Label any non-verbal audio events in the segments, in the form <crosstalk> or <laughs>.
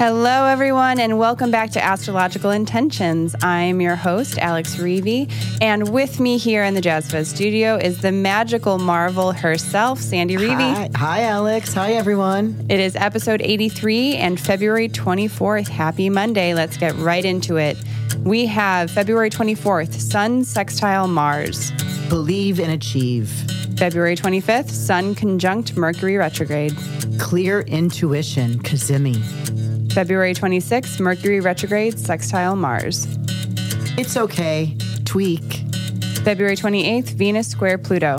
Hello, everyone, and welcome back to Astrological Intentions. I'm your host, Alex Reevy, and with me here in the Jazz Fest studio is the magical marvel herself, Sandy Reevy. Hi, hi, Alex. Hi, everyone. It is episode 83 and February 24th. Happy Monday. Let's get right into it. We have February 24th, Sun sextile Mars. Believe and achieve. February 25th, Sun conjunct Mercury retrograde. Clear intuition, Cazimi. February 26th, Mercury retrograde, sextile Mars. It's okay. Tweak. February 28th, Venus square Pluto.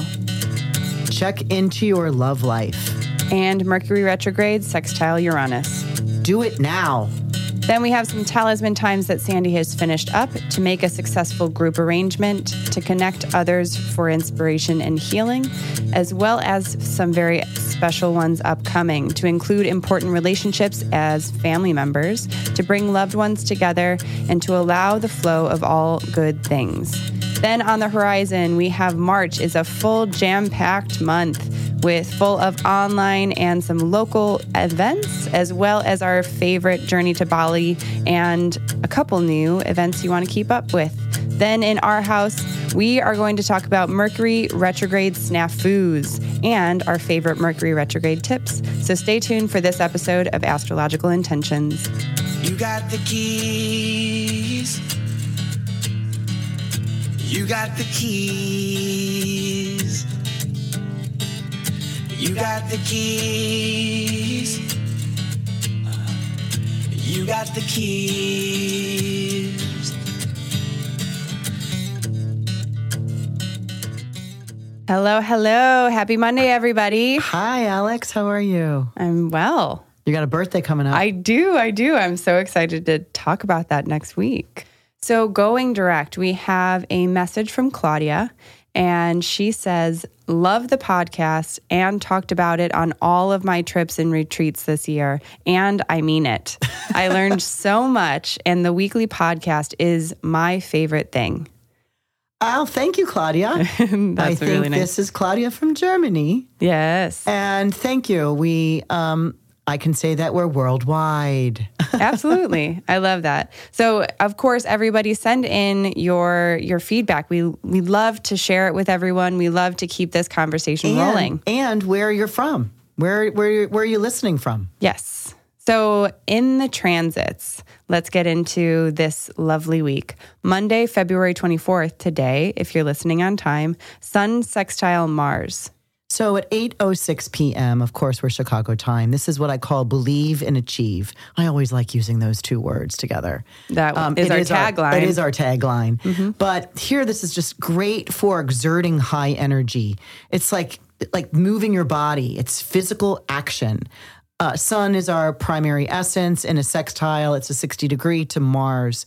Check into your love life. And Mercury retrograde, sextile Uranus. Do it now. Then we have some talisman times that Sandy has finished up to make a successful group arrangement, to connect others for inspiration and healing, as well as some very special ones upcoming to include important relationships as family members, to bring loved ones together, and to allow the flow of all good things. Then on the horizon, we have March is a full jam-packed month with full of online and some local events, as well as our favorite journey to Bali and a couple new events you want to keep up with. Then in our house, we are going to talk about Mercury retrograde snafus and our favorite Mercury retrograde tips. So stay tuned for this episode of Astrological Intentions. You got the keys. You got the keys. You got the keys. You got the keys. Hello, hello. Happy Monday, everybody. Hi, Alex. How are you? I'm well. You got a birthday coming up. I do. I do. I'm so excited to talk about that next week. So, going direct, we have a message from Claudia, and she says, Love the podcast and talked about it on all of my trips and retreats this year. And I mean it. <laughs> I learned so much, and the weekly podcast is my favorite thing. Oh, thank you, Claudia. <laughs> I think really nice. this is Claudia from Germany. Yes. And thank you. We, um, I can say that we're worldwide. <laughs> Absolutely. I love that. So, of course, everybody send in your your feedback. We we love to share it with everyone. We love to keep this conversation and, rolling. And where you're from. Where where where are you listening from? Yes. So, in the transits, let's get into this lovely week. Monday, February 24th, today, if you're listening on time, Sun sextile Mars. So at 8:06 p.m., of course, we're Chicago time. This is what I call believe and achieve. I always like using those two words together. That is it our tagline. it is our tagline. But here this is just great for exerting high energy. It's like like moving your body. It's physical action. Uh, sun is our primary essence in a sextile. It's a 60 degree to Mars.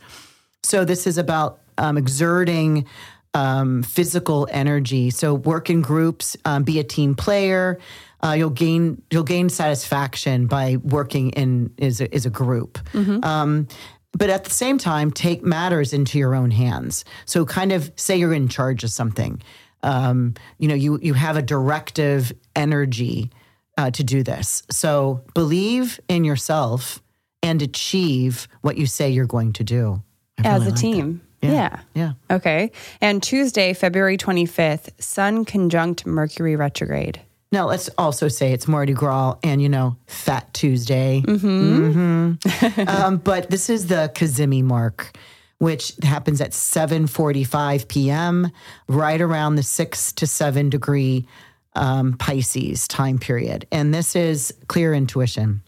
So this is about um, exerting um, physical energy. So work in groups, um, be a team player. Uh, you'll gain you'll gain satisfaction by working in is a, is a group. Um, but at the same time, take matters into your own hands. So kind of say you're in charge of something. Um, you know, you you have a directive energy uh, to do this. So believe in yourself and achieve what you say you're going to do. As a like team. Yeah. Yeah. Okay. And Tuesday, February 25th, Sun conjunct Mercury retrograde. Now let's also say it's Mardi Gras and you know Fat Tuesday. Mhm. <laughs> um, but this is the Cazimi mark, which happens at 7:45 p.m. right around the six to seven degree um, Pisces time period, and this is clear intuition.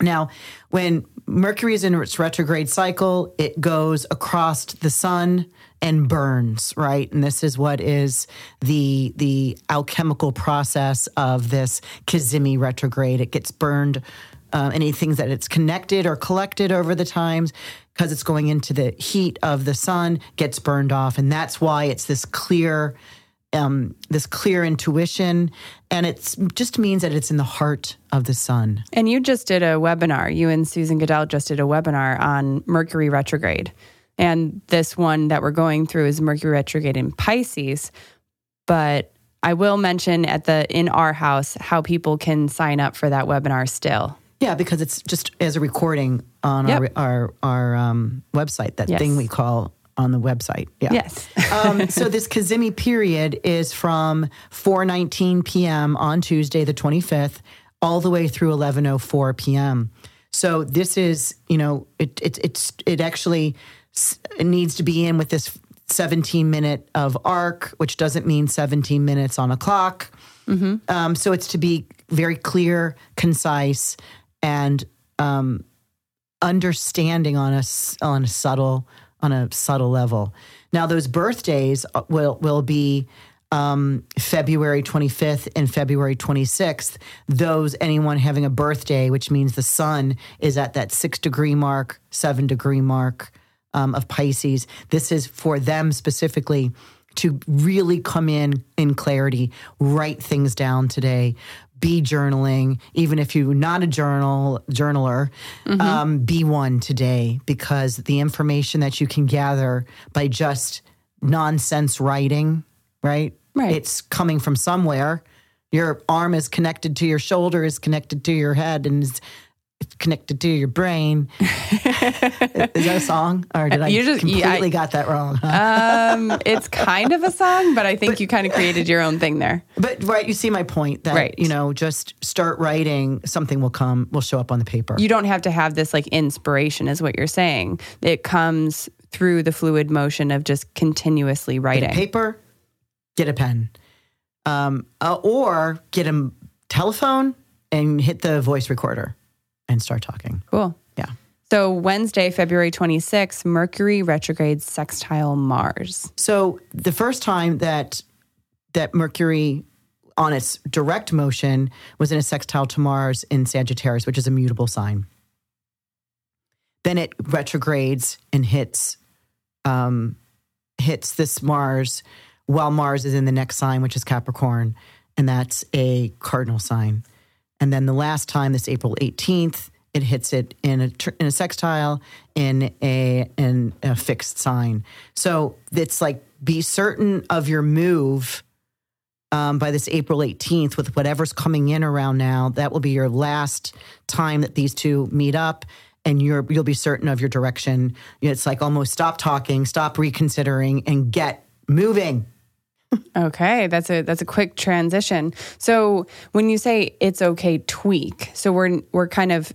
Now, when Mercury is in its retrograde cycle, it goes across the sun and burns, right? And this is what is the the alchemical process of this Cazimi retrograde. It gets burned. Uh, anything that it's connected or collected over the times because it's going into the heat of the sun gets burned off, and that's why it's this clear um, this clear intuition, and it just means that it's in the heart of the sun. And you just did a webinar. You and Susan Goodell just did a webinar on Mercury retrograde. And this one that we're going through is Mercury retrograde in Pisces. But I will mention at the in our house how people can sign up for that webinar still. Yeah, because it's just as a recording on Yep. our our our um, website. That Yes. thing we call on the website. Yeah. Yes. um, so this <laughs> Cazimi period is from 4:19 p.m. on Tuesday, the 25th, all the way through 11:04 p.m. So this is, you know, it it it's it actually it needs to be in with this 17 minute of arc, which doesn't mean 17 minutes on a clock. Um, so it's to be very clear, concise, and um, understanding on a s- on a subtle on a subtle level. Now those birthdays uh, will will be um, February 25th and February 26th. Those anyone having a birthday, which means the sun is at that six degree mark, seven degree mark um, of Pisces. This is for them specifically to really come in in clarity, write things down today, be journaling, even if you're not a journal journaler, um, be one today because the information that you can gather by just nonsense writing, right? Right. It's coming from somewhere. Your arm is connected to your shoulder, is connected to your head, and is it's connected to your brain. is that a song, or did I You just- yeah, completely I- got that wrong? huh? um, it's kind of a song, but I think you kind of created your own thing there. But right, you see my point that Right. you know, just start writing, something will come, will show up on the paper. You don't have to have this like inspiration, is what you're saying. It comes through the fluid motion of just continuously get writing. paper, get a pen, um, uh, or get a telephone and hit the voice recorder and start talking. Cool. Yeah. So Wednesday, February 26th, Mercury retrograde sextile Mars. So the first time that that Mercury on its direct motion was in a sextile to Mars in Sagittarius, which is a mutable sign. Then it retrogrades and hits um, hits this Mars while Mars is in the next sign, which is Capricorn, and that's a cardinal sign. And then the last time, this April 18th, it hits it in a in a sextile in a in a fixed sign. So it's like be certain of your move um, by this April 18th with whatever's coming in around now. That will be your last time that these two meet up. And you're you'll be certain of your direction. It's like almost stop talking, stop reconsidering, and get moving. Okay, that's a that's a quick transition. So when you say it's okay tweak, so we're we're kind of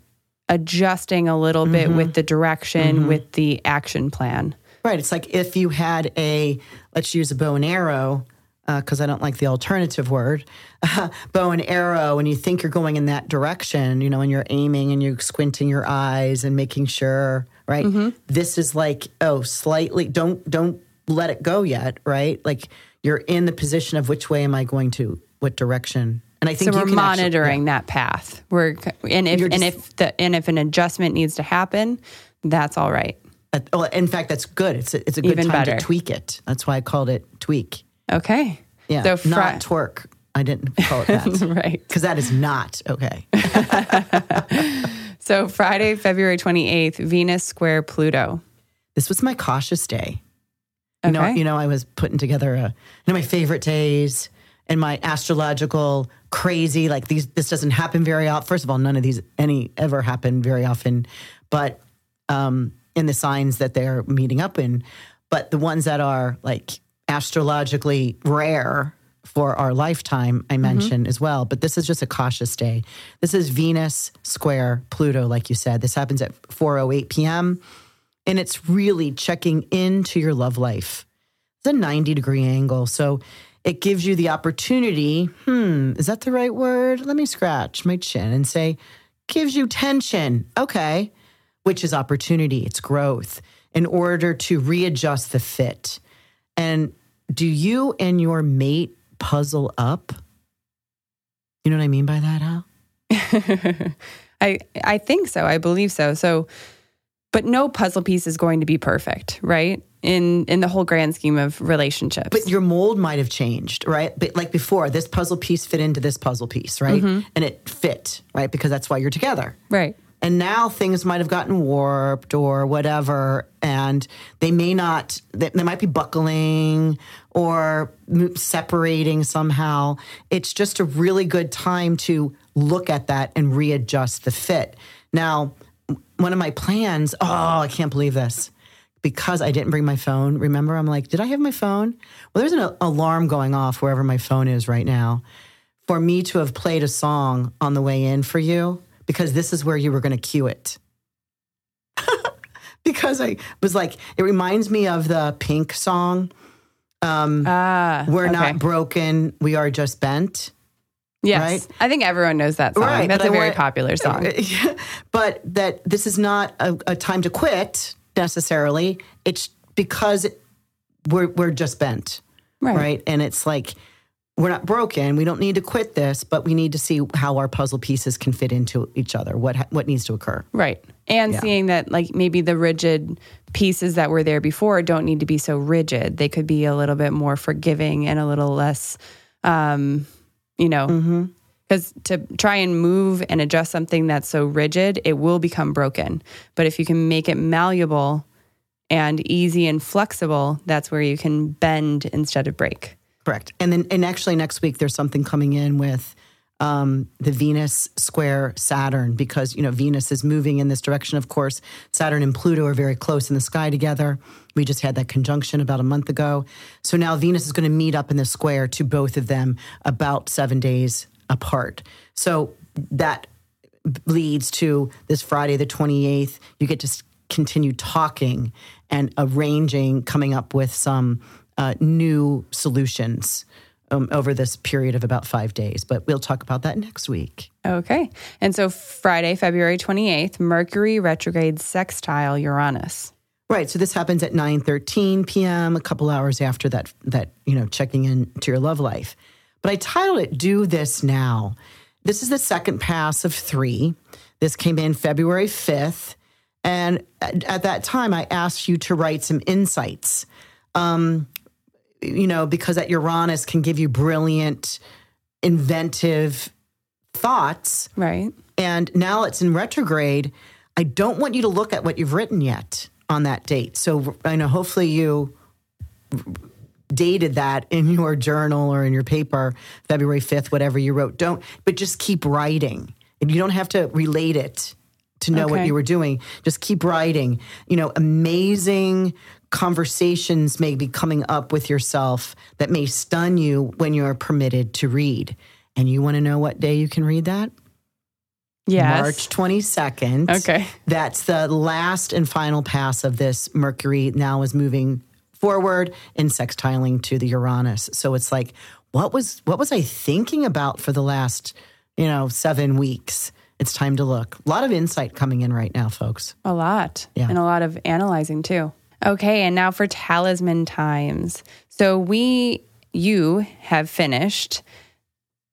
adjusting a little bit mm-hmm. with the direction mm-hmm. with the action plan. Right. It's like if you had a, let's use a bow and arrow, uh, because I don't like the alternative word, <laughs> bow and arrow, and you think you're going in that direction, you know, and you're aiming and you're squinting your eyes and making sure, right? Mm-hmm. This is like, oh, slightly, don't, don't let it go yet, right? Like you're in the position of which way am I going to, what direction? And I think So we're can actually- monitoring that path. We're and if You're and if the and if an adjustment needs to happen, that's all right. Uh, well, in fact, that's good. It's a, it's a good Even time better. to tweak it. That's why I called it tweak. Okay. Yeah. So fri- not twerk. I didn't call it that. <laughs> right. because that is not okay. <laughs> So Friday, February 28th, Venus square Pluto. This was my cautious day. You know, Okay. you know, I was putting together a, you know, my favorite days and my astrological crazy. Like these, this doesn't happen very often. First of all, none of these any ever happen very often, but um, in the signs that they're meeting up in. But the ones that are like astrologically rare for our lifetime, I mentioned as well. But this is just a cautious day. This is Venus square Pluto, like you said. This happens at 4:08 p.m. and it's really checking into your love life. It's a 90 degree angle, so it gives you the opportunity. Hmm, is that the right word? Let me scratch my chin and say, gives you tension. Okay, which is opportunity. It's growth in order to readjust the fit. And do you and your mate puzzle up? You know what I mean by that, huh? <laughs> I I think so. I believe so. So but no puzzle piece is going to be perfect, right? In in the whole grand scheme of relationships. But your mold might have changed, right? But like before, this puzzle piece fit into this puzzle piece, right? Mm-hmm. And it fit, right? Because that's why you're together. right. And now things might have gotten warped or whatever, and they may not, they, they might be buckling or separating somehow. It's just a really good time to look at that and readjust the fit. Now, one of my plans, oh, I can't believe this. Because I didn't bring my phone, remember, I'm like, did I have my phone? Well, there's an alarm going off wherever my phone is right now for me to have played a song on the way in for you because this is where you were going to cue it. <laughs> because I was like, it reminds me of the Pink song. Ah, We're okay. not broken, we are just bent. Yes, right? I think everyone knows that song. Right, That's a very want- popular song. <laughs> but that this is not a, a time to quit necessarily. It's because we're we're just bent, Right. right? And it's like we're not broken. We don't need to quit this, but we need to see how our puzzle pieces can fit into each other. What what needs to occur? Right. And Yeah. seeing that, like, maybe the rigid pieces that were there before don't need to be so rigid. They could be a little bit more forgiving and a little less, um, you know, because to try and move and adjust something that's so rigid, it will become broken. But if you can make it malleable and easy and flexible, that's where you can bend instead of break. Correct. And then, and actually, next week there's something coming in with um, the Venus square Saturn because you know Venus is moving in this direction. Of course, Saturn and Pluto are very close in the sky together. We just had that conjunction about a month ago. So now Venus is going to meet up in the square to both of them about seven days apart. So that leads to this Friday, the 28th. You get to continue talking and arranging, coming up with some uh, new solutions um, over this period of about five days. But we'll talk about that next week. Okay. And so Friday, February 28th, Mercury retrograde sextile Uranus. Right. So this happens at 9:13 p.m., a couple hours after that that, you know, checking in to your love life. But I titled it Do This Now. This is the second pass of 3. This came in February 5th, and at, at that time I asked you to write some insights. Um you know, because that Uranus can give you brilliant inventive thoughts Right. and now it's in retrograde. I don't want you to look at what you've written yet on that date. So I know hopefully you dated that in your journal or in your paper, February 5th, whatever you wrote. Don't, but just keep writing. And you don't have to relate it to know what you were doing. Just keep writing. You know, amazing conversations may be coming up with yourself that may stun you when you're permitted to read. And you want to know what day you can read that? Yes. March 22nd. Okay. That's the last and final pass of this. Mercury now is moving forward and sextiling to the Uranus. So it's like, what was what was I thinking about for the last, you know, seven weeks? It's time to look. A lot of insight coming in right now, folks. A lot. Yeah. And a lot of analyzing too. Okay. And now for talisman times. So we, you have finished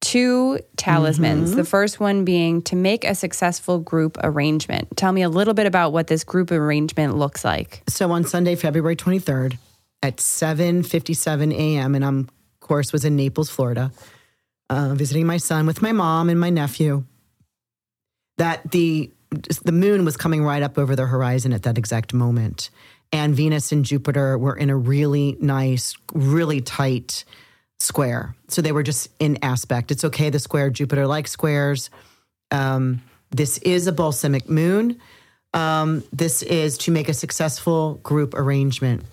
two talismans. The first one being to make a successful group arrangement. Tell me a little bit about what this group arrangement looks like. So on Sunday, February 23rd at 7:57 a.m. and I'm of course was in Naples, Florida, uh, visiting my son with my mom and my nephew. That the the moon was coming right up over the horizon at that exact moment, and Venus and Jupiter were in a really nice, really tight square. So they were just in aspect. It's okay. The square Jupiter likes squares. Um, this is a balsamic moon. Um, this is to make a successful group arrangement.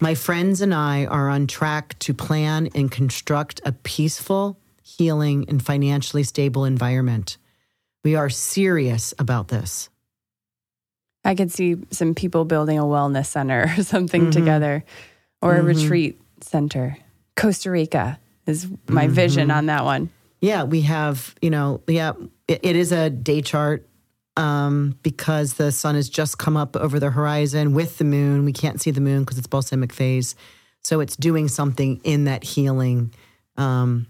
My friends and I are on track to plan and construct a peaceful, healing, and financially stable environment. We are serious about this. I could see some people building a wellness center or <laughs> something together or a retreat center. Costa Rica is my vision on that one. Yeah, we have, you know, yeah, it, it is a day chart um, because the sun has just come up over the horizon with the moon. We can't see the moon because it's balsamic phase. So it's doing something in that healing um,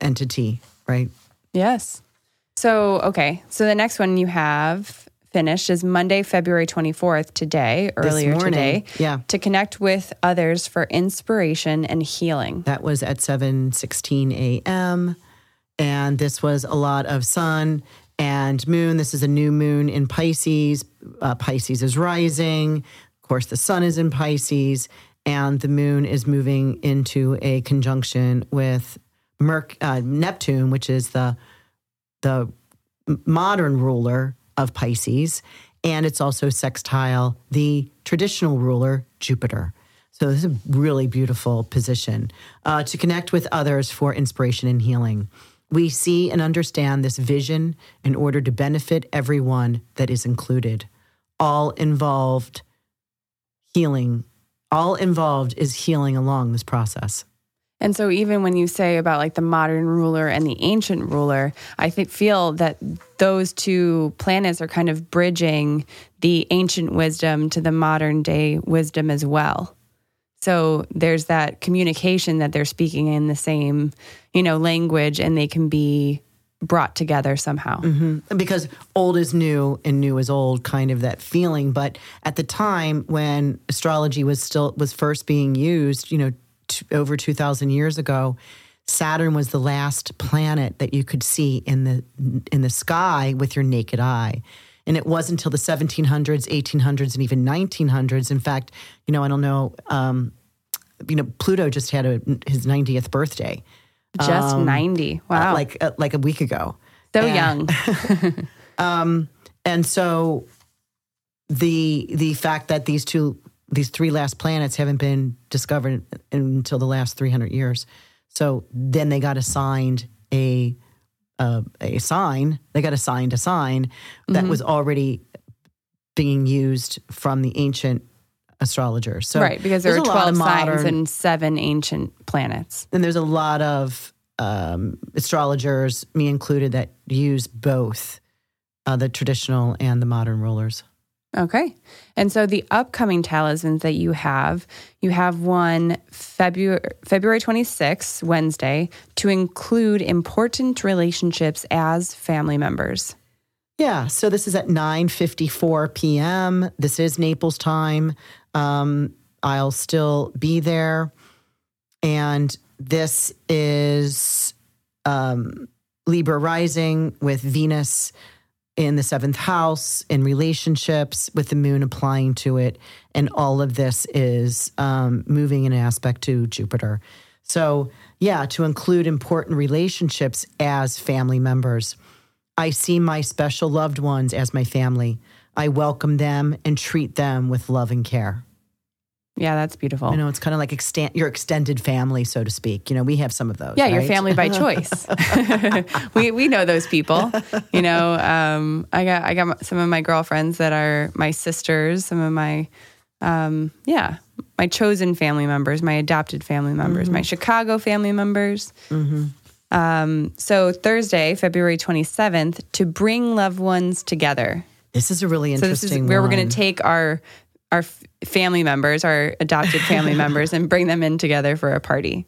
entity, right? Yes. So, okay. So the next one you have finished is Monday, February 24th, today, earlier today. yeah. To connect with others for inspiration and healing. That was at 7:16 a.m. and this was a lot of sun and moon. This is a new moon in Pisces. Uh, Pisces is rising. Of course, the sun is in Pisces, and the moon is moving into a conjunction with Merc- uh, Neptune, which is the the modern ruler of Pisces, and it's also sextile the traditional ruler, Jupiter. So this is a really beautiful position uh, to connect with others for inspiration and healing. We see and understand this vision in order to benefit everyone that is included. All involved healing, all involved is healing along this process. And so, even when you say about like the modern ruler and the ancient ruler, I think, feel that those two planets are kind of bridging the ancient wisdom to the modern day wisdom as well. So there's that communication that they're speaking in the same, you know, language, and they can be brought together somehow. Mm-hmm. because old is new and new is old kind of that feeling but at the time when astrology was still was first being used you know t- over 2000 years ago saturn was the last planet that you could see in the in the sky with your naked eye and it wasn't until the 1700s 1800s and even 1900s in fact you know i don't know um, you know pluto just had a, his 90th birthday Just 90. Wow. uh, like uh, like a week ago so and- young. <laughs> <laughs> and so the the fact that these two these three last planets haven't been discovered until the last 300 years so then they got assigned a uh, a sign they got assigned a sign that was already being used from the ancient astrologers so right. Because there are there's a lot 12 of signs modern- and seven ancient planets. and there's a lot of um, astrologers me included that use both uh, the traditional and the modern rulers Okay. And so the upcoming talismans that you have, you have one February February 26th, Wednesday, to include important relationships as family members. Yeah, so this is at 9:54 p.m. This is Naples time. Um, I'll still be there, and this is um, Libra rising with Venus in the seventh house in relationships with the moon applying to it, and all of this is um, moving in an aspect to Jupiter. So, yeah, to include important relationships as family members. I see my special loved ones as my family. I welcome them and treat them with love and care. Yeah, that's beautiful. You know, it's kind of like extend, your extended family, so to speak. You know, we have some of those. yeah, your family by <laughs> choice. <laughs> we we know those people. You know, um, I got I got some of my girlfriends that are my sisters. Some of my, um, yeah, my chosen family members, my adopted family members, my Chicago family members. Um, so Thursday, February twenty seventh, to bring loved ones together. This is a really interesting. So this is where we're going to take our our f- family members, our adopted family <laughs> members, and bring them in together for a party.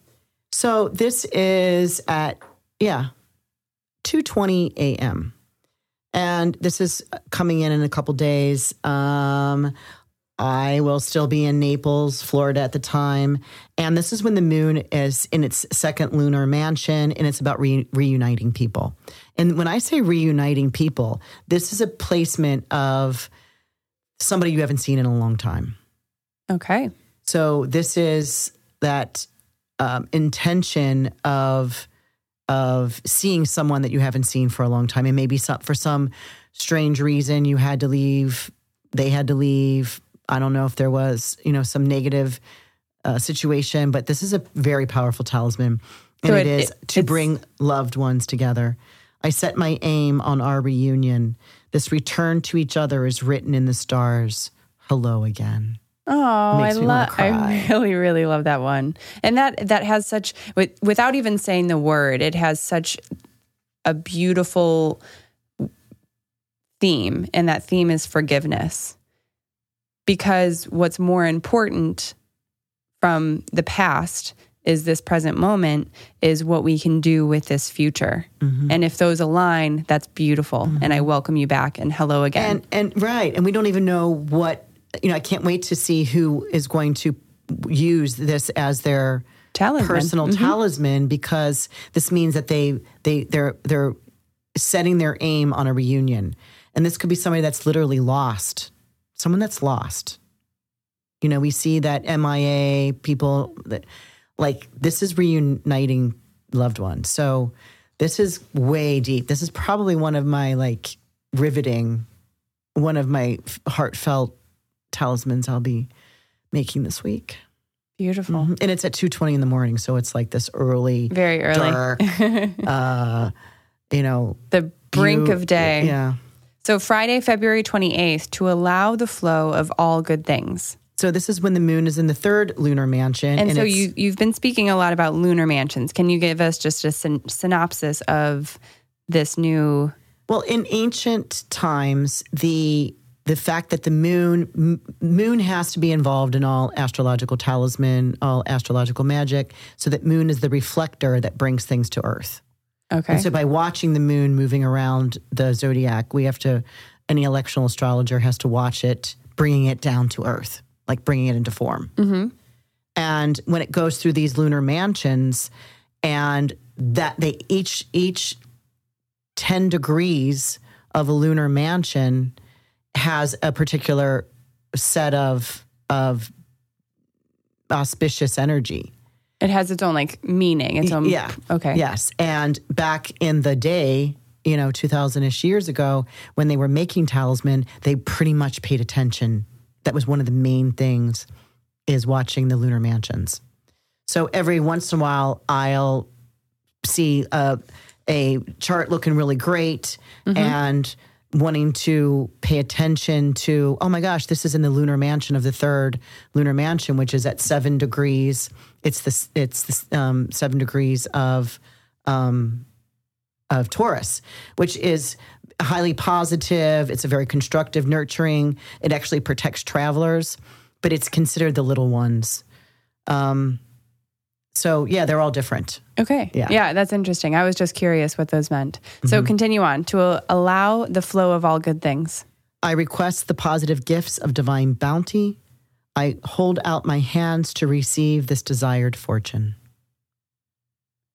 So this is at yeah, two twenty a.m. and this is coming in in a couple days. Um, I will still be in Naples, Florida at the time, and this is when the moon is in its second lunar mansion, and it's about re- reuniting people. And when I say reuniting people, this is a placement of somebody you haven't seen in a long time. Okay. So this is that um, intention of of seeing someone that you haven't seen for a long time, and maybe some, for some strange reason you had to leave. They had to leave. I don't know if there was you know some negative uh, situation, but this is a very powerful talisman, and So it it- is it- to bring loved ones together. I set my aim on our reunion. This return to each other is written in the stars. Hello again. Oh, I love. I <laughs> really, really love that one, and that that has such with- without even saying the word, it has such a beautiful theme, and that theme is forgiveness. Because what's more important from the past is this present moment is what we can do with this future. Mm-hmm. And if those align, that's beautiful. Mm-hmm. And I welcome you back and hello again. And and right, and we don't even know what you know. I can't wait to see who is going to use this as their Talisman. personal mm-hmm. talisman because this means that they they they're they're setting their aim on a reunion, and this could be somebody that's literally lost, someone that's lost. You know, we see that MIA people that like this is reuniting loved ones. So This is way deep. This is probably one of my like riveting, one of my heartfelt talismans I'll be making this week. Beautiful. Mhm. And it's at 2:20 in the morning, so it's like this early Very early. dark <laughs> uh you know, The brink of day. Yeah. So Friday, February 28th, to allow the flow of all good things. So this is when the moon is in the third lunar mansion And, so you you've been speaking a lot about lunar mansions. Can you give us just a syn- synopsis of this new Well, in ancient times, the the fact that the moon m- moon has to be involved in all astrological talisman, all astrological magic, so that moon is the reflector that brings things to Earth. Okay. And so by watching the moon moving around the zodiac, we have to any electional astrologer has to watch it, bringing it down to Earth, like bringing it into form. Mm-hmm. And when it goes through these lunar mansions, and that they each each 10 degrees of a lunar mansion has a particular set of of auspicious energy. it has its own like meaning, its own Yeah. Okay. Yes. And back in the day, you know, 2000 ish years ago, when they were making talisman, they pretty much paid attention. That was one of the main things is watching the lunar mansions. So every once in a while, I'll see a, a chart looking really great and wanting to pay attention to, oh my gosh, this is in the lunar mansion of the third lunar mansion, which is at seven degrees. It's the it's the um, seven degrees of um, of Taurus, which is highly positive. It's a very constructive, nurturing. It actually protects travelers, but it's considered the little ones. Um, so yeah, they're all different. Okay. Yeah. Yeah, that's interesting. I was just curious what those meant. So continue on to allow the flow of all good things. I request the positive gifts of divine bounty. I hold out my hands to receive this desired fortune.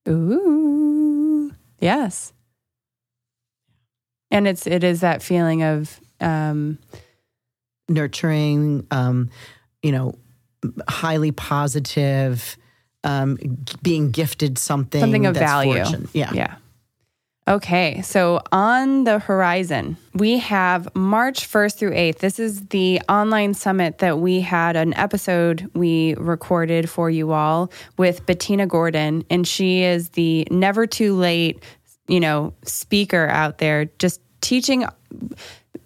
Ooh. Yes. And it's it is that feeling of um Nurturing, um, you know, highly positive, um, being gifted something, something of that's value. fortune. Yeah. Yeah. Okay, so on the horizon, we have March 1st through 8th. This is the online summit that we had an episode we recorded for you all with Bettina Gordon, and she is the never too late, you know, speaker out there just teaching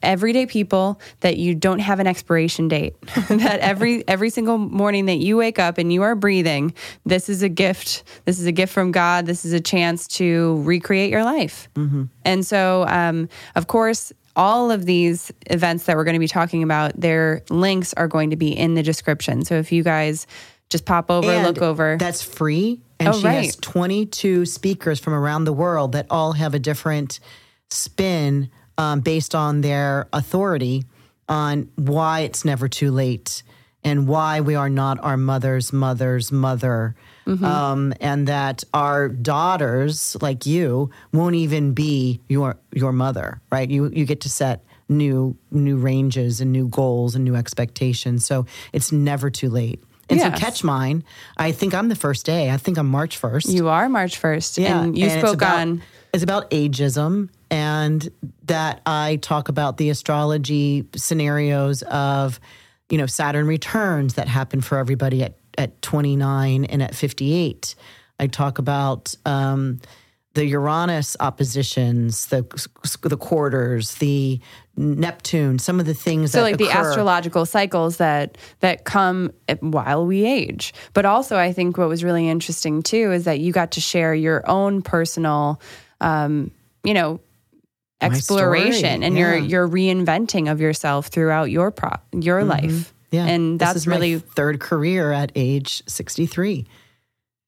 everyday people that you don't have an expiration date <laughs> that every every single morning that you wake up and you are breathing this is a gift. This is a gift from god. This is a chance to recreate your life. And so um, of course all of these events that we're going to be talking about their links are going to be in the description. So if you guys just pop over And look over. That's free. And Oh, she has 22 speakers from around the world that all have a different spin um, based on their authority on why it's never too late and why we are not our mother's mother's mother. Mm-hmm. Um, and that our daughters, like you, won't even be your your mother, right? You you get to set new new ranges and new goals and new expectations. So it's never too late. And Yes. so catch mine. I think I'm the first day. I think I'm March 1st. you are march 1st and you it's spoke about- on It's about ageism and that I talk about the astrology scenarios of, you know, Saturn returns that happen for everybody at, at 29 and at 58. I talk about um, the Uranus oppositions, the the quarters, the Neptune, some of the things so that like the astrological cycles that that come while we age but also i think what was really interesting too is that you got to share your own personal um you know exploration and your yeah. your reinventing of yourself throughout your pro your life Mm-hmm. Yeah. and This that's really third career at age 63.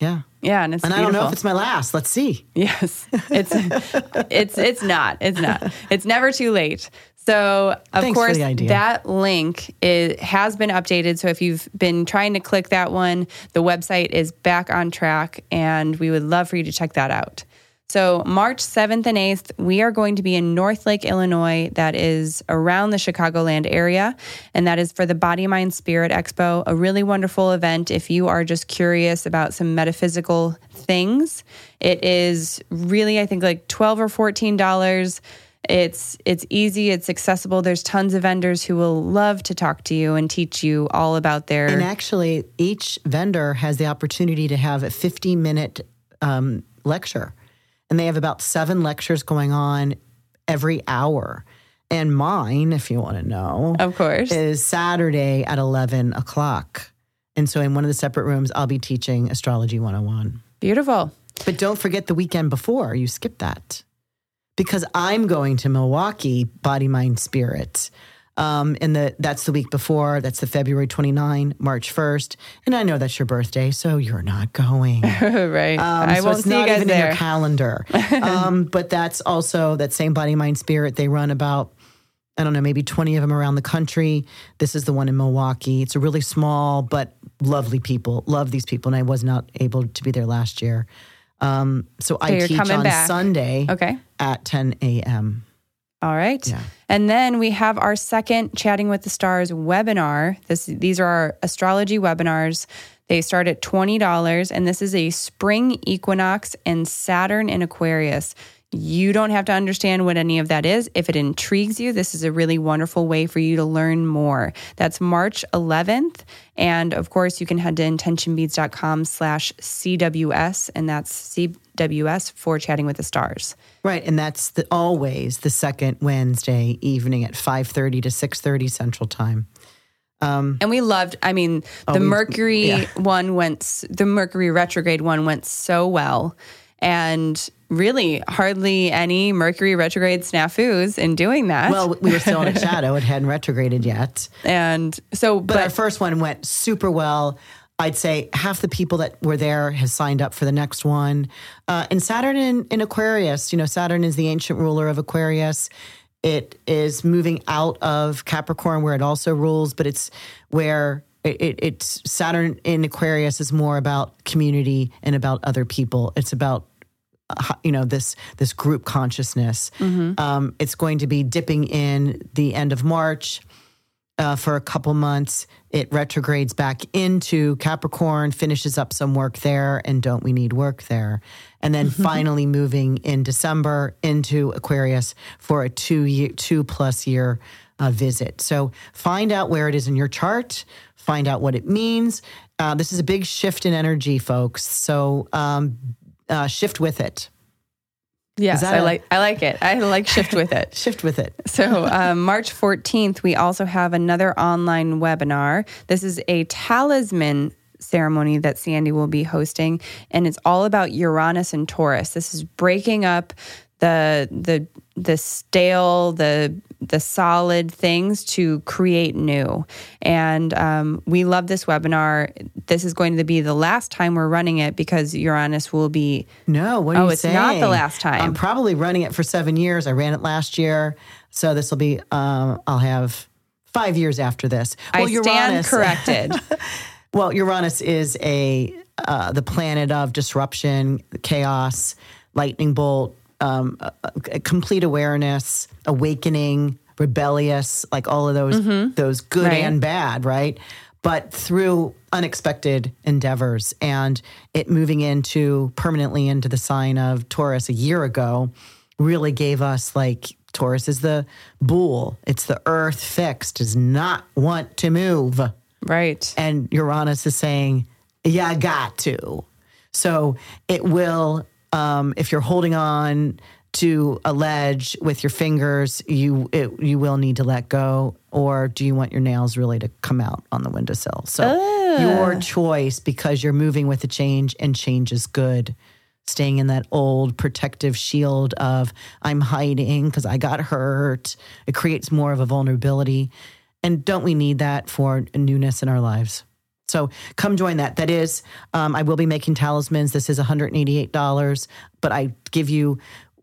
Yeah. yeah and it's And I don't know if it's my last. Let's see. Yes, it's <laughs> it's it's not. It's not. It's never too late. So of Thanks course that link is, has been updated. So if you've been trying to click that one, the website is back on track, and we would love for you to check that out. So, March 7th and 8th, we are going to be in Northlake, Illinois, that is around the Chicagoland area. And that is for the Body, Mind, Spirit Expo, a really wonderful event if you are just curious about some metaphysical things. It is really, I think, like 12 or $14. It's it's easy, it's accessible. There's tons of vendors who will love to talk to you and teach you all about their And actually, each vendor has the opportunity to have a 50 minute um, lecture. And they have about seven lectures going on every hour. And mine, if you want to know, Of course. is Saturday at 11 o'clock. And so in one of the separate rooms, I'll be teaching Astrology 101. Beautiful. But don't forget the weekend before, you skip that. Because I'm going to Milwaukee, Body, Mind, Spirit. Um, and the that's the week before. That's the February 29, March 1st. And I know that's your birthday, so you're not going. <laughs> right. Um, I so won't it's see you not guys even in your calendar. <laughs> um, but that's also that same body, mind, spirit. They run about, I don't know, maybe 20 of them around the country. This is the one in Milwaukee. It's a really small but lovely people. Love these people. And I was not able to be there last year. Um, so I you're teach on back. Sunday Okay. at 10 a.m. All right. Yeah. And then we have our second Chatting with the Stars webinar. This these are our astrology webinars. They start at $20 and this is a spring equinox and Saturn in Aquarius. You don't have to understand what any of that is. If it intrigues you, this is a really wonderful way for you to learn more. That's March 11th. And of course, you can head to intentionbeads.com slash CWS, and that's CWS for Chatting with the Stars. Right, and that's the, always the second Wednesday evening at 5:30 to 6:30 Central Time. Um, And we loved, I mean, the we- Mercury yeah. one went, the Mercury retrograde one went so well. And really, hardly any Mercury retrograde snafus in doing that. Well, we were still in a shadow; it hadn't retrograded yet. and so, But, but, our first one went super well. I'd say half the people that were there has signed up for the next one. Uh, and Saturn in, in Aquarius, you know, Saturn is the ancient ruler of Aquarius. It is moving out of Capricorn, where it also rules, but it's where it, it, it's Saturn in Aquarius is more about community and about other people. It's about you know this this group consciousness. Um, it's going to be dipping in the end of March uh, for a couple months. It retrogrades back into Capricorn, finishes up some work there, and don't we need work there? And then finally moving in December into Aquarius for a two year, two plus year uh, visit. So find out where it is in your chart. Find out what it means. Uh, this is a big shift in energy, folks. So um, uh, shift with it. yes, I a- like, I like it. I like shift with it. <laughs> Shift with it. So, um, March 14th, we also have another online webinar. This is a talisman ceremony that Sandy will be hosting, and it's all about Uranus and Taurus. This is breaking up the the the stale, the the solid things to create new. And um, we love this webinar. This is going to be the last time we're running it because Uranus will be No, what are Oh, you it's saying? not the last time. I'm probably running it for seven years. I ran it last year, so this will be. Um, I'll have five years after this. I stand Uranus- corrected. <laughs> Well, Uranus is a uh, the planet of disruption, chaos, lightning bolt, um, complete awareness, awakening, rebellious, like all of those those good Right. and bad, right? But through unexpected endeavors and it moving into permanently into the sign of Taurus a year ago really gave us like Taurus is the bull. It's the earth fixed, does not want to move right. and Uranus is saying, "Yeah, I got to." So it will, um, if you're holding on to a ledge with your fingers, you it, you will need to let go. Or do you want your nails really to come out on the windowsill? So your choice, because you're moving with the change, and change is good. Staying in that old protective shield of I'm hiding because I got hurt. It creates more of a vulnerability. And don't we need that for newness in our lives? So come join that. That is, um, I will be making talismans. This is $188, but I give you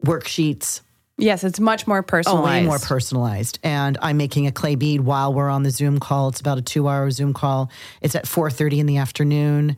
worksheets, Yes, it's much more oh, personalized. way more personalized. And I'm making a clay bead while we're on the Zoom call. It's about a two hour Zoom call. It's at 4.30 in the afternoon.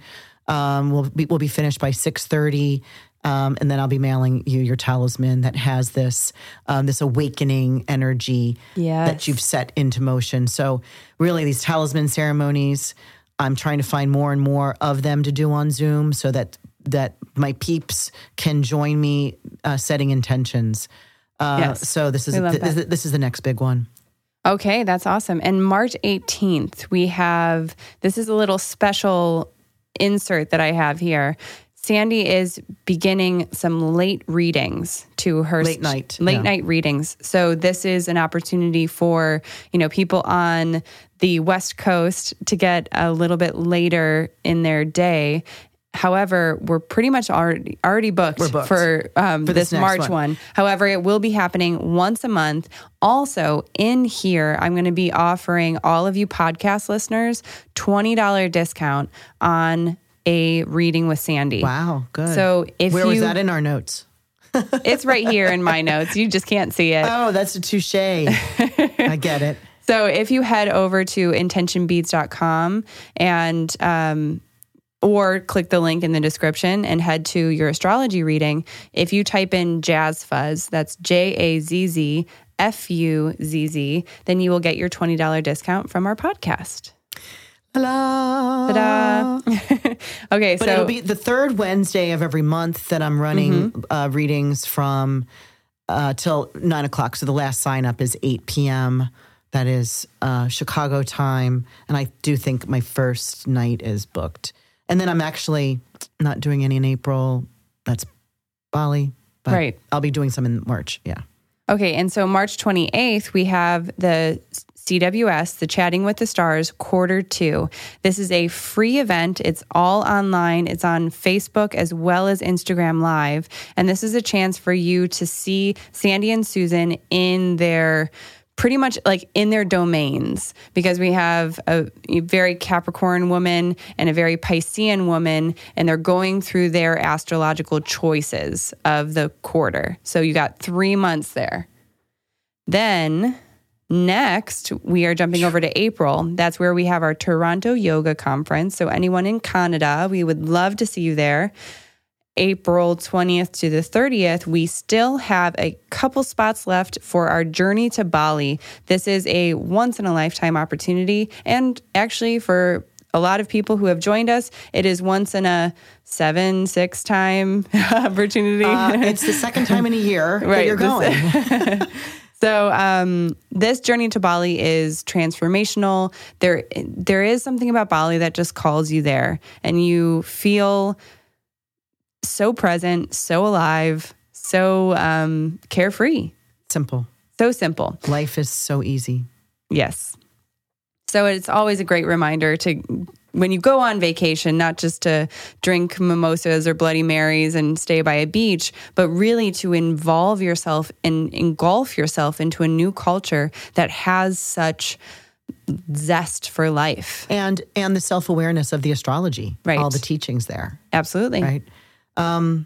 Um, we'll be, we'll be finished by 6.30 Um, and then I'll be mailing you your talisman that has this um, this awakening energy Yes. that you've set into motion. So really, these talisman ceremonies, I'm trying to find more and more of them to do on Zoom, so that that my peeps can join me uh, setting intentions. Uh, Yes. So this is love this is the next big one. Okay, that's awesome. And March 18th, we have this is a little special insert that I have here. Sandy is beginning some late readings to her Late night, late yeah. night readings. So this is an opportunity for, you know, people on the West Coast to get a little bit later in their day. However, we're pretty much already already booked, booked. for um, For this, this March one. one. However, it will be happening once a month. Also, in here, I'm going to be offering all of you podcast listeners $20 discount on a reading with Sandy. Wow, good. So if where you, was that in our notes? <laughs> it's right here in my notes. You just can't see it. Oh, that's a touche. I get it. <laughs> So if you head over to intentionbeads.com and um, or click the link in the description and head to your astrology reading, if you type in Jazz Fuzz, that's J A Z Z F U Z Z, then you will get your $20 discount from our podcast. Hello. Ta-da. <laughs> okay, But so it'll be the third Wednesday of every month that I'm running Mm-hmm. uh, readings from uh, till nine o'clock. So the last sign up is 8 p.m. That is uh, Chicago time. And I do think my first night is booked. And then I'm actually not doing any in April. That's Bali. But Right. I'll be doing some in March. Yeah. Okay, and so March 28th, we have the CWS, the Chatting with the Stars, quarter two. This is a free event. It's all online, it's on Facebook as well as Instagram Live. And this is a chance for you to see Sandy and Susan in their pretty much like in their domains because we have a, very Capricorn woman and a very Piscean woman, and they're going through their astrological choices of the quarter. So you got three months there. Then next, we are jumping over to April. That's where we have our Toronto Yoga Conference. So anyone in Canada, we would love to see you there. April 20th to the 30th, we still have a couple spots left for our journey to Bali. This is a once in a lifetime opportunity. And actually, for a lot of people who have joined us, it is once in a seven, six time <laughs> opportunity. Uh, it's the second time in a year <laughs> that you're going. <laughs> So um, this journey to Bali is transformational. There, there is something about Bali that just calls you there, and you feel so present, so alive, so um, carefree, Simple. so simple. Life is so easy. Yes. So it's always a great reminder to when you go on vacation, not just to drink mimosas or Bloody Marys and stay by a beach, but really to involve yourself and engulf yourself into a new culture that has such zest for life. And and the self awareness of the astrology. Right. All the teachings there. Absolutely. Right. Um,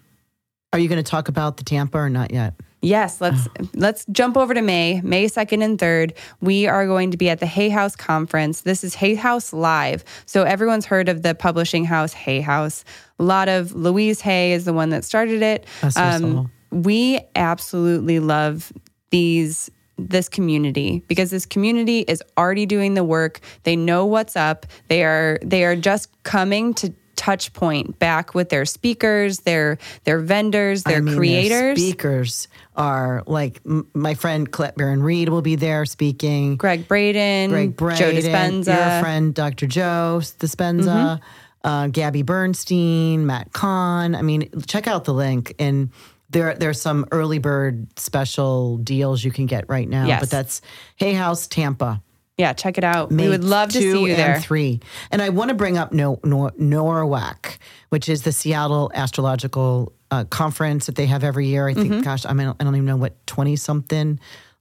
are you going to talk about the Tampa or not yet? Yes, let's let's jump over to May, May 2nd and 3rd. We are going to be at the Hay House conference. This is Hay House Live. So everyone's heard of the publishing house Hay House. A lot of Louise Hay is the one that started it. Um, Bless her we absolutely love these this community because this community is already doing the work. They know what's up. They are they are just coming to touch point back with their speakers, their their vendors, their I mean, their creators. speakers are like m- my friend Colette Baron Reed will be there speaking. Gregg Braden, Gregg Braden, Joe Dispenza. your friend Dr. Joe Dispenza, Mm-hmm. uh, Gabby Bernstein, Matt Kahn. I mean, check out the link and. There, there's some early bird special deals you can get right now, Yes. but that's Hay House Tampa. Yeah, check it out. May we would love to see you there and. Three, and I want to bring up no, no, NORWAC, which is the Seattle Astrological uh, Conference that they have every year. I think, Mm-hmm. gosh, I mean, I don't even know what twenty something.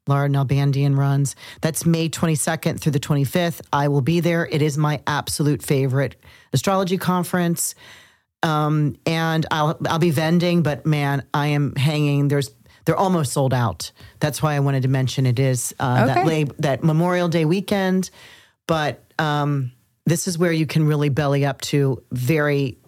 Laura Nalbandian runs. That's May 22nd through the 25th. I will be there. It is my absolute favorite astrology conference. Um, and I'll I'll be vending, but man, I am hanging. There's they're almost sold out. That's why I wanted to mention it is uh, that lab, that Memorial Day weekend. But um, this is where you can really belly up to very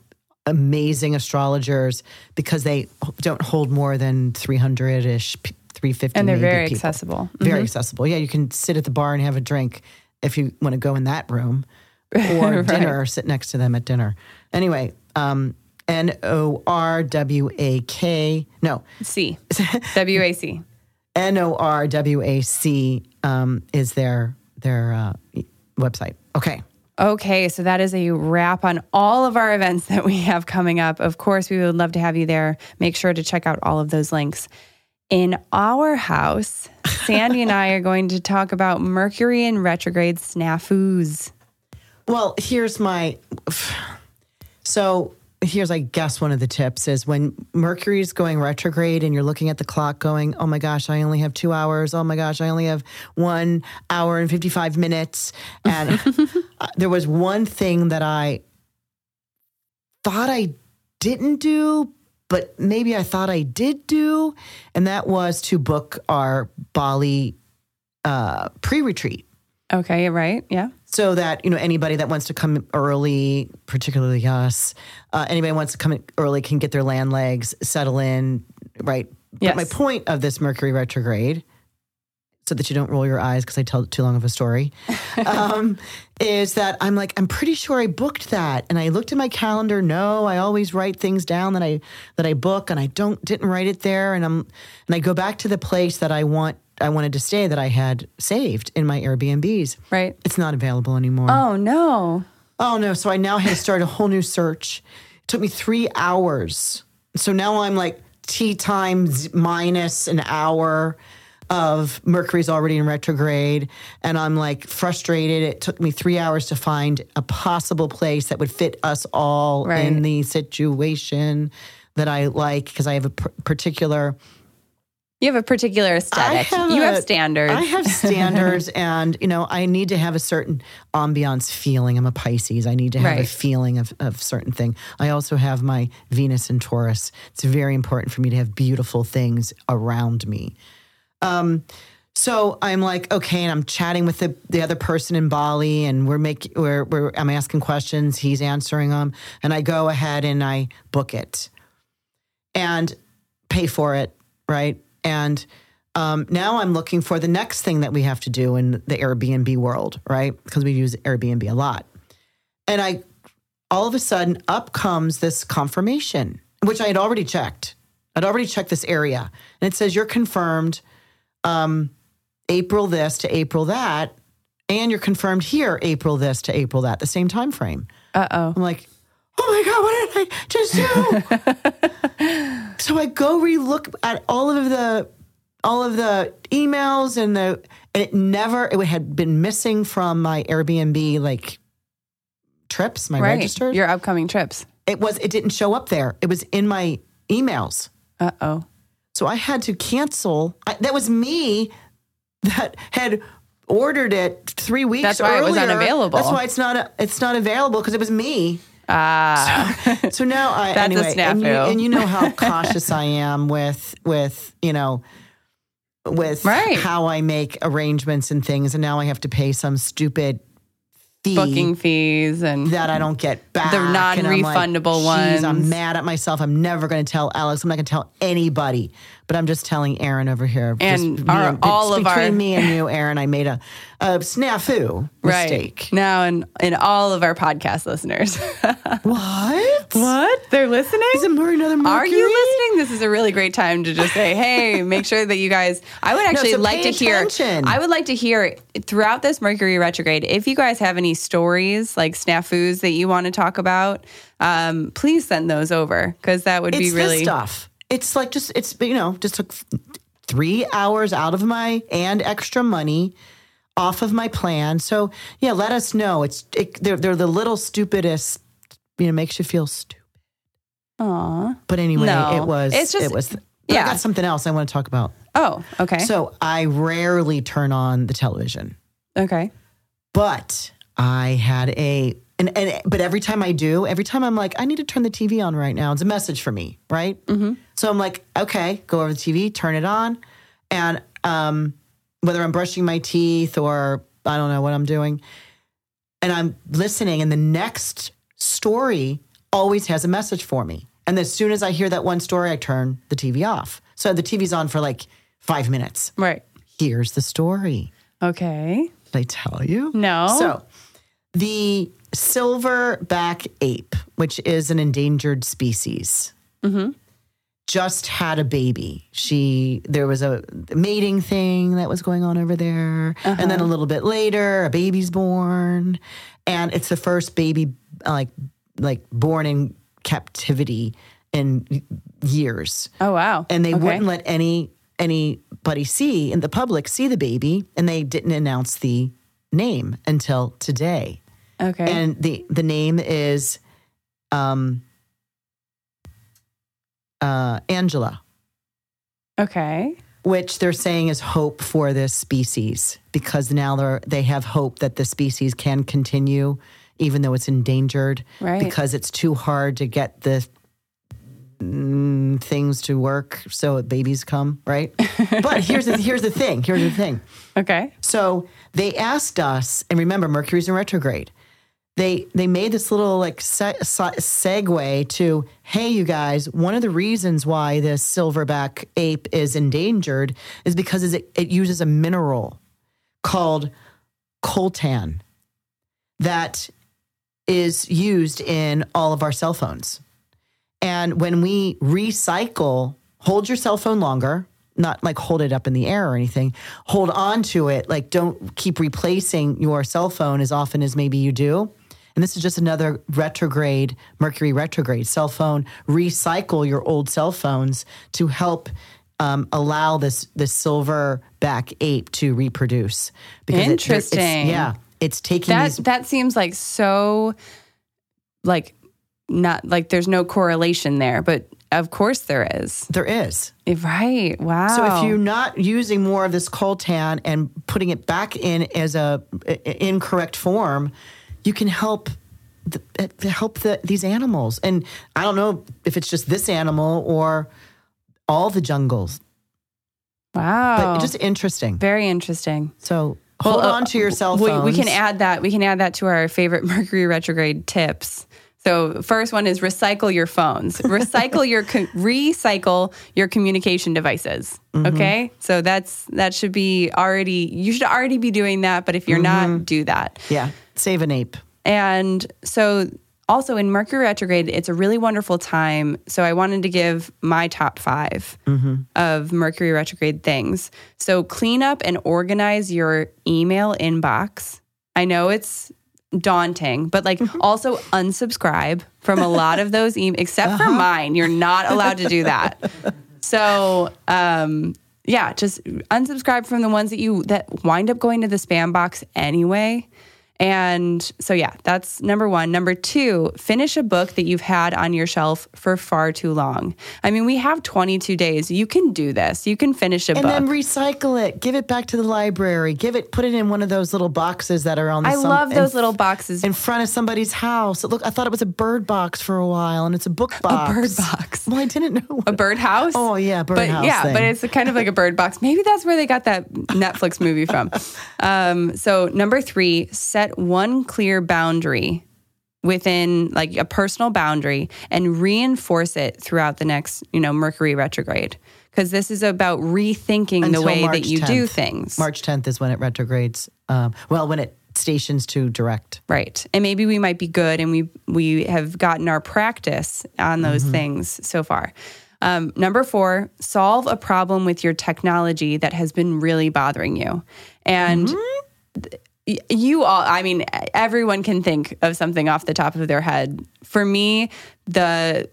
amazing astrologers because they don't hold more than 300 ish, 350 And they're very people. accessible. Very accessible. Yeah, you can sit at the bar and have a drink if you want to go in that room <laughs> or Right. dinner or sit next to them at dinner. Anyway, um, N O R W A K, no, C. <laughs> WAC. N O R W A C um, is their their uh, website. Okay. Okay, so that is a wrap on all of our events that we have coming up. Of course, we would love to have you there. Make sure to check out all of those links. In our house, Sandy and I are going to talk about Mercury and retrograde snafus. Well, here's my. <sighs> So here's, I guess, one of the tips is when Mercury's going retrograde and you're looking at the clock going, oh my gosh, I only have two hours. Oh my gosh, I only have one hour and 55 minutes. And <laughs> uh, there was one thing that I thought I didn't do, but maybe I thought I did do. And that was to book our Bali uh, pre retreat Okay, right? Yeah. So that you know anybody that wants to come early, particularly us, uh, anybody wants to come in early can get their land legs, settle in, right? Yes. But my point of this Mercury retrograde, so that you don't roll your eyes because I tell too long of a story, <laughs> um, is that I'm like I'm pretty sure I booked that, and I looked at my calendar. No, I always write things down that I that I book, and I don't didn't write it there, and I'm and I go back to the place that I want. I wanted to stay that I had saved in my Airbnbs. Right. It's not available anymore. Oh, no. Oh no! So I now had to start a whole new search. It took me three hours. So now I'm like T times minus an hour of Mercury's already in retrograde, and I'm like frustrated. It took me three hours to find a possible place that would fit us all Right. in the situation that I like because I have a p- particular. You have a particular aesthetic. you a- have standards. I have <laughs> standards, and you know, I need to have a certain ambiance feeling. I'm a Pisces. I need to have a feeling of of certain thing. I also have my Venus and Taurus. It's very important for me to have beautiful things around me. Um, so I'm like, okay, and I'm chatting with the, the other person in Bali, and we're making, we're, we're, I'm asking questions, he's answering them, and I go ahead and I book it, and pay for it, right? And um, now I'm looking for the next thing that we have to do in the Airbnb world, right? Because we use Airbnb a lot, and I, all of a sudden, up comes this confirmation, which I had already checked. I'd already checked this area, and it says you're confirmed. Um, April this to April that, and you're confirmed here April this to April that, the same time frame. Uh oh. I'm like, oh my god, what did I just do? <laughs> so I go relook at all of the all of the emails and the and it never it had been missing from my Airbnb like trips, my Right. registers. Your upcoming trips. it was it didn't show up there. It was in my emails. Uh oh. So I had to cancel. I, that was me that had ordered it three weeks. That's why it was unavailable. That's why it's not. It's not available because it was me. Ah. So now I That's a anyway, and you, and you know how cautious I am with with you know with Right. how I make arrangements and things, and now I have to pay some stupid fee Booking fees and that I don't get back. The And I'm like, non-refundable "Geez, I'm mad at myself. I'm never going to tell Alex. I'm not going to tell anybody. But I'm just telling Aaron over here. And me our- all of our- between me and you, Aaron. I made a, a snafu <laughs> right mistake. now and in all of our podcast listeners. <laughs> What? what? They're listening? Is it Murray another Mercury? Are you listening? This is a really great time to just say, "Hey, <laughs> make sure that you guys." I would actually so like to hear. I would like to hear throughout this Mercury retrograde. If you guys have any stories like snafus that you want to talk about, um, please send those over because that would It's be really stuff. It's like just it's you know just took three hours out of my and extra money off of my plan. So yeah, let us know. It's it, they're they're the little stupidest. You know, makes you feel stupid. Aw. But anyway, No, it was it's just- it was. Yeah. I got something else I want to talk about. Oh, okay. So I rarely turn on the television, okay. but I had a and, and but every time I do, every time I'm like, I need to turn the TV on right now. It's a message for me, right? Mm-hmm. So I'm like, okay, go over the TV, turn it on, and um, whether I'm brushing my teeth or I don't know what I'm doing, and I'm listening, and the next story always has a message for me. And as soon as I hear that one story, I turn the TV off. So the TV's on for like five minutes. Right. Here's the story. Okay. Did I tell you? No. So the silverback ape, which is an endangered species, mm-hmm. just had a baby. She there was a mating thing that was going on over there, and then a uh-huh. little bit later, a baby's born, and it's the first baby like like born in captivity in years. Oh wow. and they Okay. wouldn't let any anybody see in the public see the baby. And they didn't announce the name until today Okay. and the the name is um uh angela okay. which they're saying is hope for this species because now they're they have hope that the species can continue even though it's endangered Right. because it's too hard to get the mm, things to work so babies come right <laughs> but here's the here's the thing here's the thing Okay. so they asked us and remember mercury's in retrograde they they made this little like se- se- segue to hey you guys one of the reasons why this silverback ape is endangered is because it, it uses a mineral called coltan that is used in all of our cell phones. And when we recycle hold your cell phone longer not like hold it up in the air or anything hold on to it like don't keep replacing your cell phone as often as maybe you do and this is just another retrograde mercury retrograde cell phone recycle your old cell phones to help um, allow this this silver back ape to reproduce it- it's- Interesting. yeah it's taking That these that seems like so like not like there's no correlation there, but of course there is. there is Right. Wow. So if you're not using more of this coltan and putting it back in as a a- incorrect form, you can help the, uh, help the, these animals. And I don't know if it's just this animal or all the jungles, Wow. but just interesting. very interesting. So hold Well, uh, on to your cell we, phones. we can add that. We can add that to our favorite Mercury retrograde tips. So first one is recycle your phones. <laughs> Recycle your co- recycle your communication devices. Mm-hmm. Okay, so that's that should be already. You should already be doing that. But if you're Mm-hmm. not, do that. yeah, save an ape. And so, also in Mercury retrograde, it's a really wonderful time. So, I wanted to give my top 5 of Mercury retrograde things. So, clean up and organize your email inbox. I know it's daunting, but like also unsubscribe from a lot of those emails, except for mine. You're not allowed to do that. So, um, yeah, just unsubscribe from the ones that you that wind up going to the spam box anyway. And so, yeah, that's number one. Number two, finish a book that you've had on your shelf for far too long. I mean, we have 22 days. You can do this. You can finish a And book. And then recycle it. Give it back to the library. Give it. Put it in one of those little boxes that are on the. I some- love in- those little boxes. in front of somebody's house. Look, I thought it was a bird box for a while, and it's a book box. A bird box. Well, I didn't know. a birdhouse. Oh, yeah, bird but birdhouse yeah, thing. but it's kind of like a bird box. Maybe that's where they got that Netflix movie from. <laughs> Um, so number three, set one clear boundary within like a personal boundary and reinforce it throughout the next, you know, Mercury retrograde. Because this is about rethinking the way March that you do things. March 10th is when it retrogrades. Um, well, when it stations to direct. Right. And maybe we might be good and we we have gotten our practice on those Mm-hmm. things so far. Um, number four, solve a problem with your technology that has been really bothering you. And Mm-hmm. th- you all, I mean, everyone can think of something off the top of their head. For me, the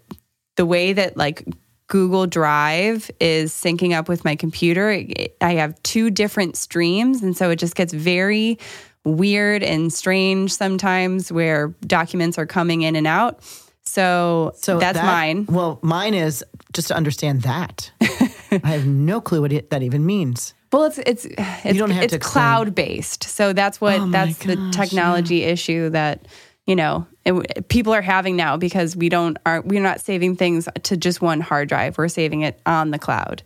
the way that like Google Drive is syncing up with my computer, it- I have two different streams. And so it just gets very weird and strange sometimes where documents are coming in and out. So, So that's that- mine. Well, mine is just to understand that. <laughs> I have no clue what it, that even means. Well, it's it's <sighs> it's, it's cloud based. So that's what Oh that's the gosh, technology issue that you know it, people are having now because we don't are we're not saving things to just one hard drive. We're saving it on the cloud.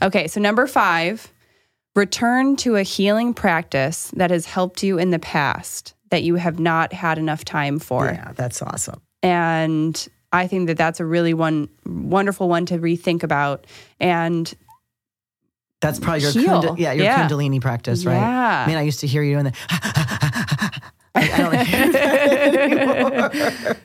Okay, so number 5, return to a healing practice that has helped you in the past that you have not had enough time for. Yeah, that's awesome. And I think that that's a really one wonderful one to rethink about. And That's probably your kunda- yeah your Yeah. Kundalini practice, right? Yeah. I mean, I used to hear you doing the. <laughs> I, I don't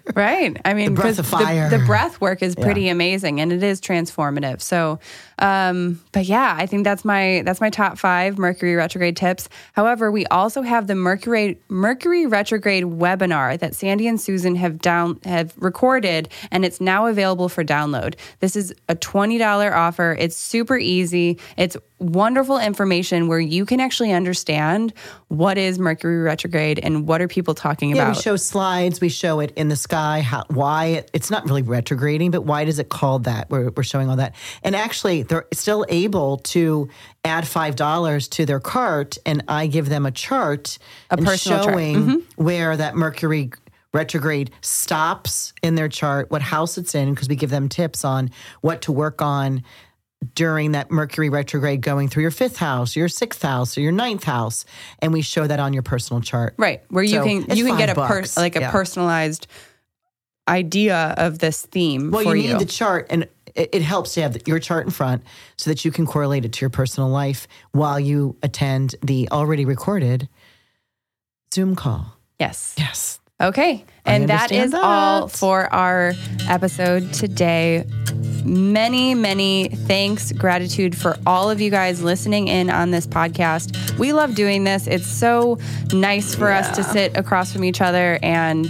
<laughs> right, I mean, The breath of fire. The, the breath work is pretty amazing, and it is transformative. So, um, but yeah, I think that's my that's my top five Mercury retrograde tips. However, we also have the Mercury Mercury retrograde webinar that Sandy and Susan have down have recorded, and it's now available for download. This is a twenty dollar offer. It's super easy. It's wonderful information where you can actually understand what is Mercury retrograde and what are people talking Yeah, about. we show slides. We show it in the sky. How, why it, it's not really retrograding, but why does it called that? We're, we're showing all that, and actually, they're still able to add five dollars to their cart, and I give them a chart, A personal chart. Mm-hmm. showing where that Mercury retrograde stops in their chart, what house it's in, because we give them tips on what to work on during that Mercury retrograde going through your fifth house, your sixth house, or your ninth house, and we show that on your personal chart. Right, where you So, can you can get a per, like a Yeah. personalized idea of this theme Well, for you you. need the chart, and it, it helps to have your chart in front so that you can correlate it to your personal life while you attend the already recorded Zoom call. yes. Yes. Okay. And that is that. all for our episode today. Many, many thanks, gratitude for all of you guys listening in on this podcast. We love doing this. It's so nice for us to sit across from each other and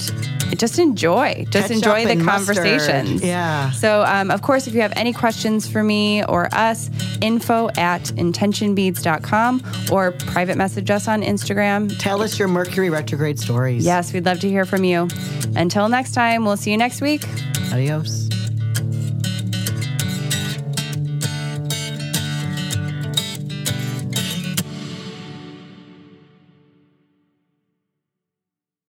just enjoy, just Ketchup enjoy the and mustard. conversations. Yeah. So, um, of course, if you have any questions for me or us, info at intentionbeads.com or private message us on Instagram. Tell us your Mercury retrograde stories. Yes, we'd love to hear from you. Until next time, we'll see you next week. Adios.